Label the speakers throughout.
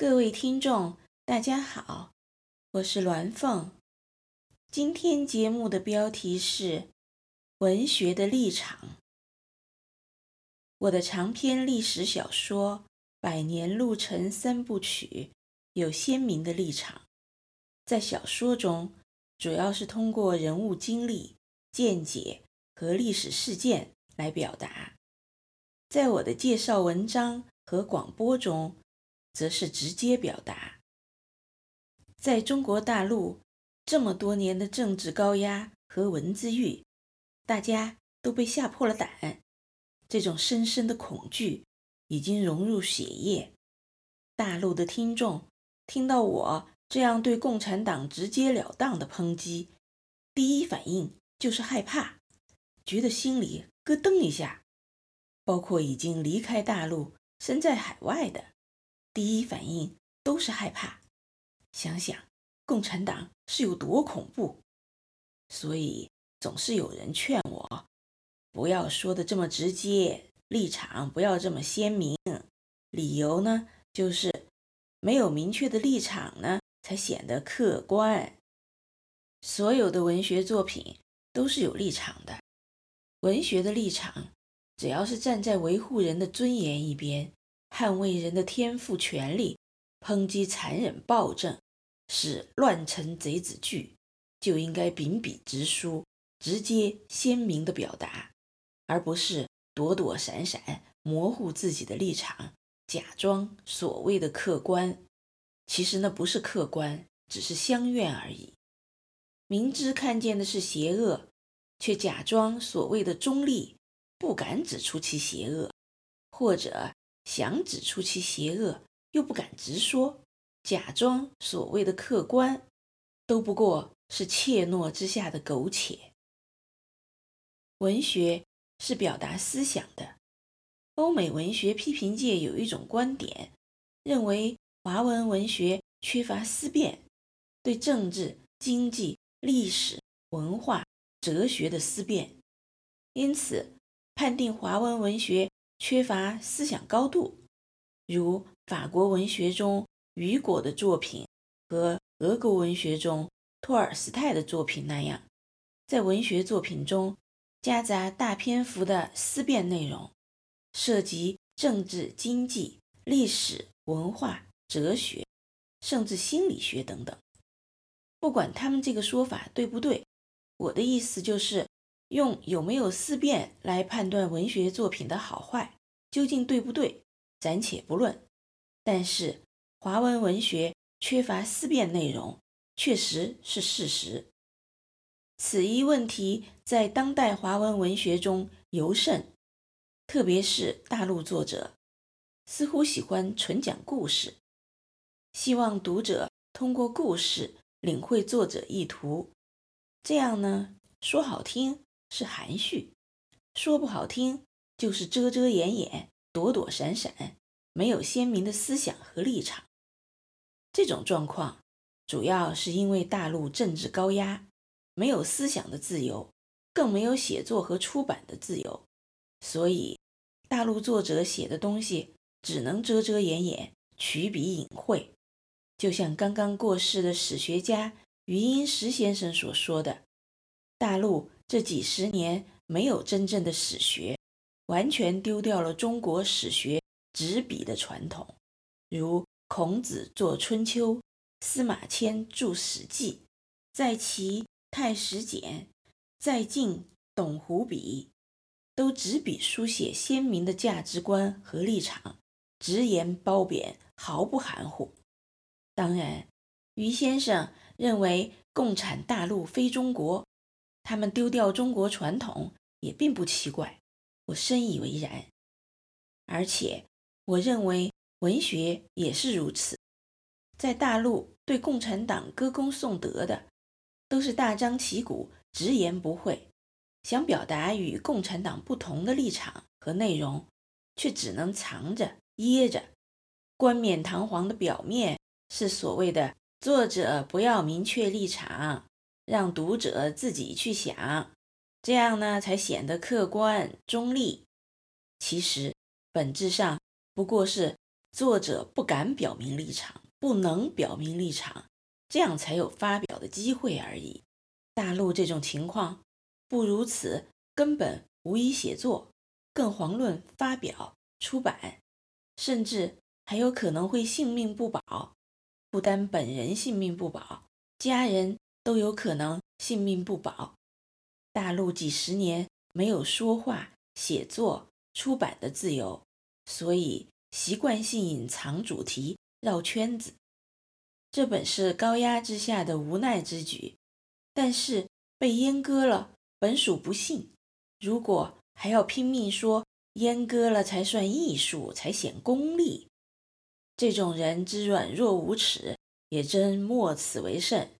Speaker 1: 各位听众，大家好，我是鸾凤。今天节目的标题是“文学的立场”。我的长篇历史小说《百年路程三部曲》有鲜明的立场，在小说中，主要是通过人物经历、见解和历史事件来表达。在我的介绍文章和广播中，则是直接表达。在中国大陆这么多年的政治高压和文字狱，大家都被吓破了胆，这种深深的恐惧已经融入血液。大陆的听众听到我这样对共产党直截了当的抨击，第一反应就是害怕，觉得心里咯噔一下。包括已经离开大陆、身在海外的，第一反应都是害怕。想想共产党是有多恐怖，所以总是有人劝我不要说的这么直接，立场不要这么鲜明。理由呢，就是没有明确的立场呢，才显得客观。所有的文学作品都是有立场的，文学的立场。只要是站在维护人的尊严一边，捍卫人的天赋权利，抨击残忍暴政，使乱臣贼子惧，就应该秉笔直书，直接鲜明的表达，而不是躲躲闪闪，模糊自己的立场，假装所谓的客观。其实那不是客观，只是相愿而已。明知看见的是邪恶，却假装所谓的中立。不敢指出其邪恶，或者想指出其邪恶，又不敢直说，假装所谓的客观，都不过是怯懦之下的苟且。文学是表达思想的，欧美文学批评界有一种观点，认为华文文学缺乏思辨，对政治、经济、历史、文化、哲学的思辨，因此，判定华文文学缺乏思想高度，如法国文学中雨果的作品和俄国文学中托尔斯泰的作品那样，在文学作品中夹杂大篇幅的思辨内容，涉及政治、经济、历史、文化、哲学，甚至心理学等等。不管他们这个说法对不对，我的意思就是。用有没有思辨来判断文学作品的好坏，究竟对不对，暂且不论。但是华文文学缺乏思辨内容，确实是事实。此一问题在当代华文文学中尤甚，特别是大陆作者，似乎喜欢纯讲故事，希望读者通过故事领会作者意图。这样呢，说好听。是含蓄，说不好听就是遮遮掩掩、躲躲闪闪，没有鲜明的思想和立场。这种状况主要是因为大陆政治高压，没有思想的自由，更没有写作和出版的自由，所以大陆作者写的东西只能遮遮掩掩、取笔隐晦。就像刚刚过世的史学家余英时先生所说的，大陆。这几十年没有真正的史学，完全丢掉了中国史学执笔的传统。如孔子作《春秋》，司马迁著《史记》，在齐太史简，在晋董狐笔，都执笔书写鲜明的价值观和立场，直言褒贬，毫不含糊。当然，余先生认为共产大陆非中国。他们丢掉中国传统也并不奇怪，我深以为然。而且，我认为文学也是如此。在大陆对共产党歌功颂德的，都是大张旗鼓、直言不讳，想表达与共产党不同的立场和内容，却只能藏着掖着，冠冕堂皇的表面是所谓的作者不要明确立场。让读者自己去想，这样呢才显得客观中立。其实本质上不过是作者不敢表明立场，不能表明立场，这样才有发表的机会而已。大陆这种情况，不如此，根本无以写作，更遑论发表、出版，甚至还有可能会性命不保。不单本人性命不保，家人都有可能性命不保。大陆几十年没有说话、写作、出版的自由，所以习惯性隐藏主题，绕圈子。这本是高压之下的无奈之举，但是被阉割了，本属不幸。如果还要拼命说阉割了才算艺术，才显功利，这种人之软弱无耻，也真莫此为甚。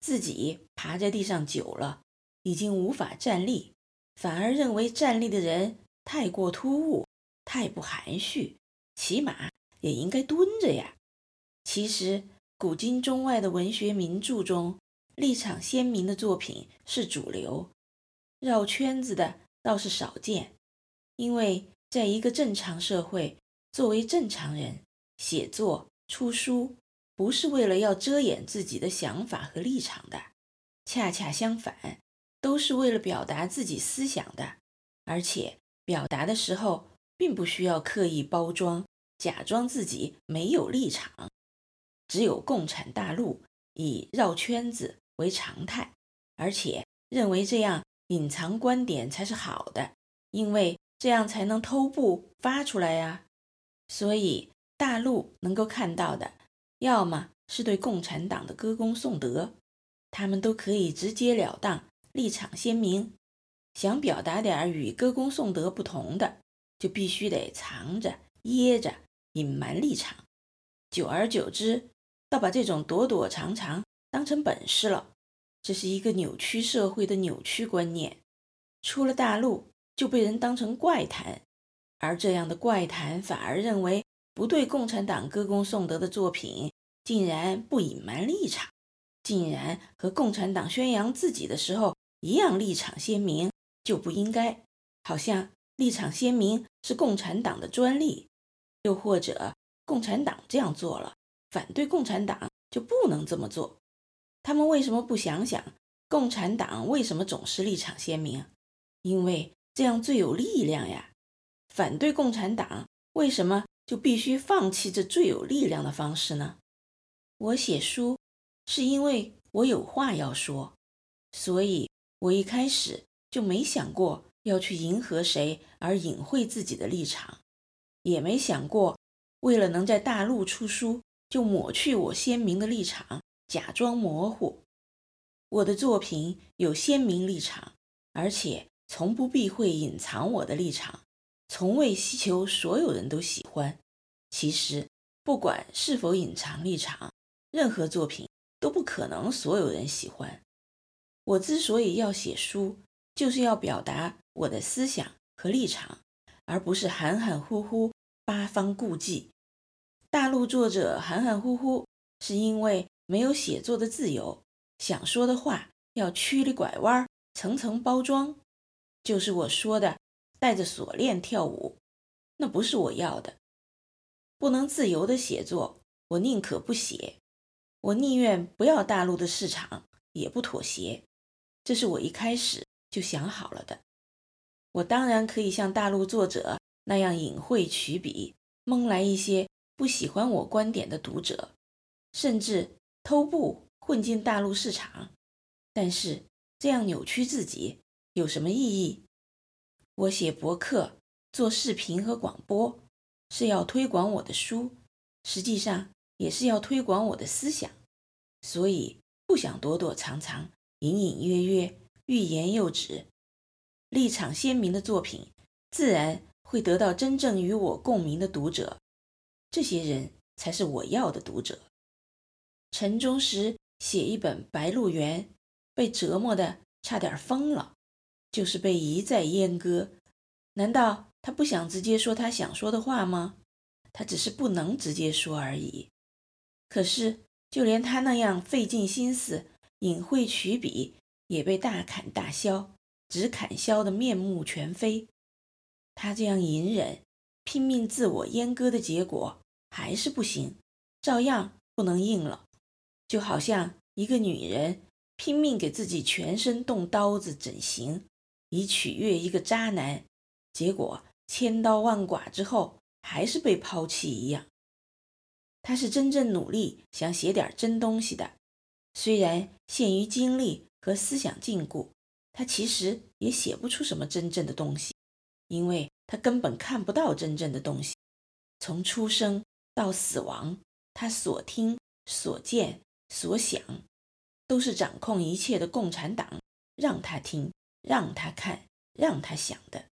Speaker 1: 自己爬在地上久了。已经无法站立，反而认为站立的人太过突兀，太不含蓄，起码也应该蹲着呀。其实，古今中外的文学名著中，立场鲜明的作品是主流，绕圈子的倒是少见。因为在一个正常社会，作为正常人，写作出书不是为了要遮掩自己的想法和立场的，恰恰相反。都是为了表达自己思想的，而且表达的时候并不需要刻意包装，假装自己没有立场。只有共产大陆以绕圈子为常态，而且认为这样隐藏观点才是好的，因为这样才能偷步发出来呀。所以大陆能够看到的，要么是对共产党的歌功颂德，他们都可以直截了当。立场鲜明，想表达点与歌功颂德不同的，就必须得藏着、掖着、隐瞒立场。久而久之，倒把这种躲躲藏藏当成本事了。这是一个扭曲社会的扭曲观念。出了大陆就被人当成怪谈，而这样的怪谈反而认为不对共产党歌功颂德的作品，竟然不隐瞒立场，竟然和共产党宣扬自己的时候。一样立场鲜明就不应该，好像立场鲜明是共产党的专利，又或者共产党这样做了，反对共产党就不能这么做。他们为什么不想想，共产党为什么总是立场鲜明？因为这样最有力量呀。反对共产党为什么就必须放弃这最有力量的方式呢？我写书是因为我有话要说，所以。我一开始就没想过要去迎合谁而隐晦自己的立场，也没想过为了能在大陆出书就抹去我鲜明的立场，假装模糊。我的作品有鲜明立场，而且从不避讳隐藏我的立场，从未希求所有人都喜欢。其实，不管是否隐藏立场，任何作品都不可能所有人喜欢。我之所以要写书，就是要表达我的思想和立场，而不是含含糊糊、八方顾忌。大陆作者含含糊糊，是因为没有写作的自由，想说的话要曲里拐弯、层层包装。就是我说的，带着锁链跳舞，那不是我要的。不能自由的写作，我宁可不写。我宁愿不要大陆的市场，也不妥协。这是我一开始就想好了的。我当然可以像大陆作者那样隐晦取笔，蒙来一些不喜欢我观点的读者，甚至偷步混进大陆市场。但是这样扭曲自己有什么意义？我写博客、做视频和广播，是要推广我的书，实际上也是要推广我的思想，所以不想躲躲藏藏。隐隐约约，欲言又止，立场鲜明的作品，自然会得到真正与我共鸣的读者。这些人才是我要的读者。陈忠实写一本《白鹿原》，被折磨得差点疯了，就是被一再阉割。难道他不想直接说他想说的话吗？他只是不能直接说而已。可是，就连他那样费尽心思。隐晦取笔也被大砍大削，只砍削得面目全非。他这样隐忍、拼命自我阉割的结果，还是不行，照样不能硬了。就好像一个女人拼命给自己全身动刀子整形，以取悦一个渣男，结果千刀万剐之后还是被抛弃一样。他是真正努力想写点真东西的，虽然限于精力和思想禁锢，他其实也写不出什么真正的东西，因为他根本看不到真正的东西。从出生到死亡，他所听、所见、所想，都是掌控一切的共产党让他听、让他看、让他想的。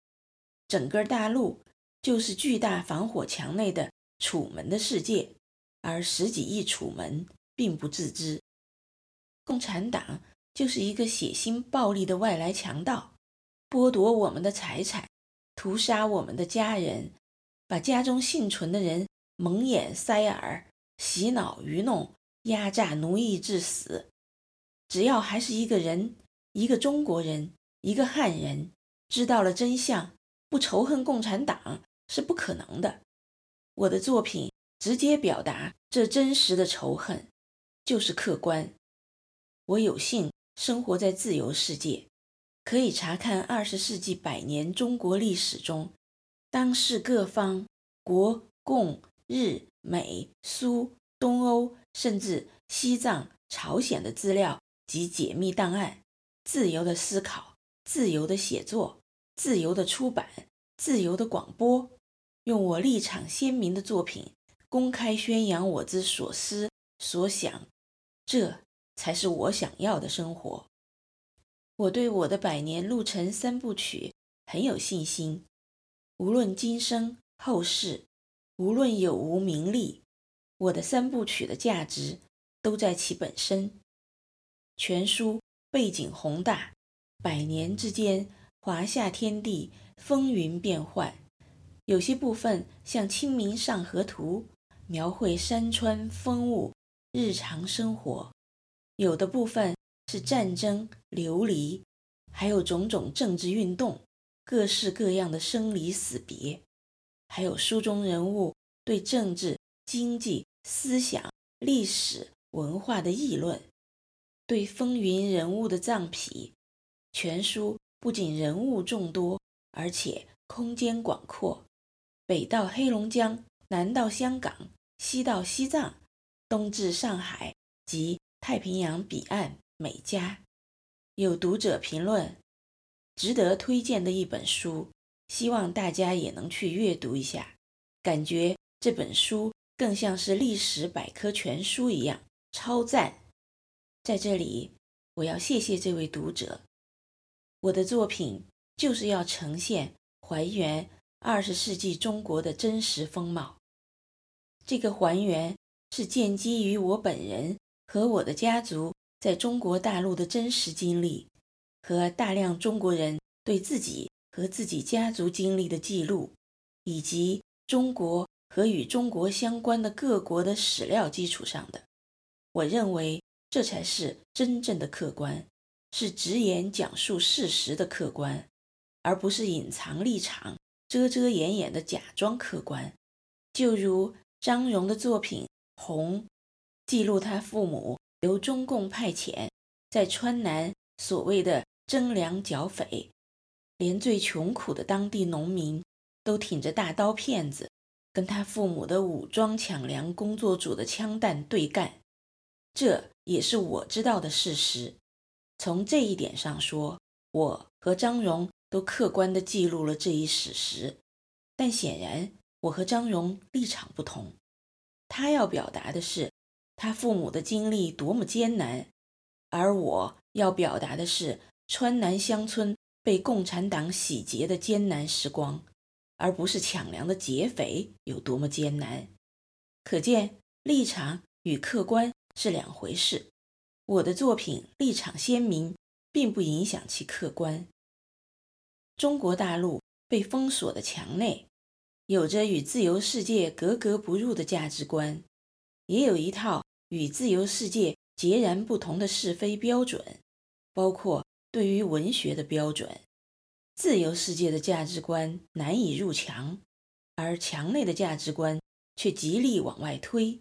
Speaker 1: 整个大陆就是巨大防火墙内的楚门的世界。而十几亿楚门并不自知，共产党就是一个血腥暴力的外来强盗，剥夺我们的财产，屠杀我们的家人，把家中幸存的人蒙眼塞耳，洗脑愚弄，压榨奴役致死。只要还是一个人，一个中国人，一个汉人，知道了真相，不仇恨共产党是不可能的。我的作品。直接表达这真实的仇恨，就是客观。我有幸生活在自由世界，可以查看二十世纪百年中国历史中，当世各方国共日美苏东欧，甚至西藏、朝鲜的资料及解密档案，自由的思考，自由的写作，自由的出版，自由的广播，用我立场鲜明的作品。公开宣扬我之所思所想，这才是我想要的生活。我对我的百年路程三部曲很有信心。无论今生后世，无论有无名利，我的三部曲的价值都在其本身。全书背景宏大，百年之间，华夏天地风云变幻，有些部分像《清明上河图》。描绘山川风物、日常生活，有的部分是战争流离，还有种种政治运动，各式各样的生离死别，还有书中人物对政治、经济、思想、历史、文化的议论，对风云人物的葬笔。全书不仅人物众多，而且空间广阔，北到黑龙江，南到香港。西到西藏，东至上海及太平洋彼岸美加，有读者评论，值得推荐的一本书，希望大家也能去阅读一下。感觉这本书更像是历史百科全书一样，超赞！在这里，我要谢谢这位读者。我的作品就是要呈现、还原二十世纪中国的真实风貌。这个还原是建基于我本人和我的家族在中国大陆的真实经历，和大量中国人对自己和自己家族经历的记录，以及中国和与中国相关的各国的史料基础上的。我认为这才是真正的客观，是直言讲述事实的客观，而不是隐藏立场、遮遮掩掩的假装客观。就如。张荣的作品《红》，记录他父母由中共派遣在川南所谓的征粮剿匪，连最穷苦的当地农民都挺着大刀片子，跟他父母的武装抢粮工作组的枪弹对干。这也是我知道的事实。从这一点上说，我和张荣都客观地记录了这一史实。但显然，我和张荣立场不同，他要表达的是他父母的经历多么艰难，而我要表达的是川南乡村被共产党洗劫的艰难时光，而不是抢粮的劫匪有多么艰难。可见立场与客观是两回事。我的作品立场鲜明，并不影响其客观。中国大陆被封锁的墙内。有着与自由世界格格不入的价值观，也有一套与自由世界截然不同的是非标准，包括对于文学的标准。自由世界的价值观难以入墙，而墙内的价值观却极力往外推。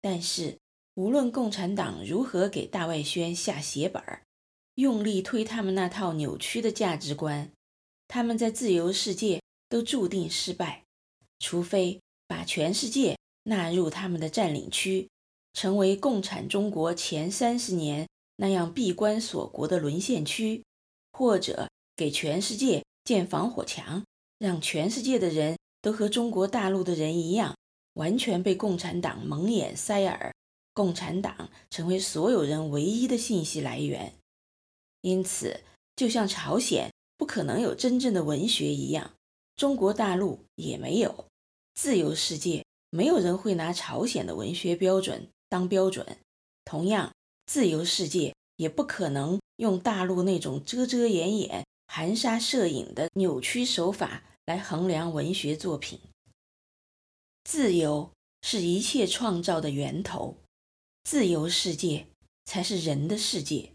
Speaker 1: 但是，无论共产党如何给大外宣下血本儿，用力推他们那套扭曲的价值观，他们在自由世界都注定失败，除非把全世界纳入他们的占领区，成为共产中国前三十年那样闭关锁国的沦陷区，或者给全世界建防火墙，让全世界的人都和中国大陆的人一样，完全被共产党蒙眼塞耳，共产党成为所有人唯一的信息来源。因此，就像朝鲜不可能有真正的文学一样，中国大陆也没有。自由世界没有人会拿朝鲜的文学标准当标准，同样，自由世界也不可能用大陆那种遮遮掩掩、含沙射影的扭曲手法来衡量文学作品。自由是一切创造的源头，自由世界才是人的世界。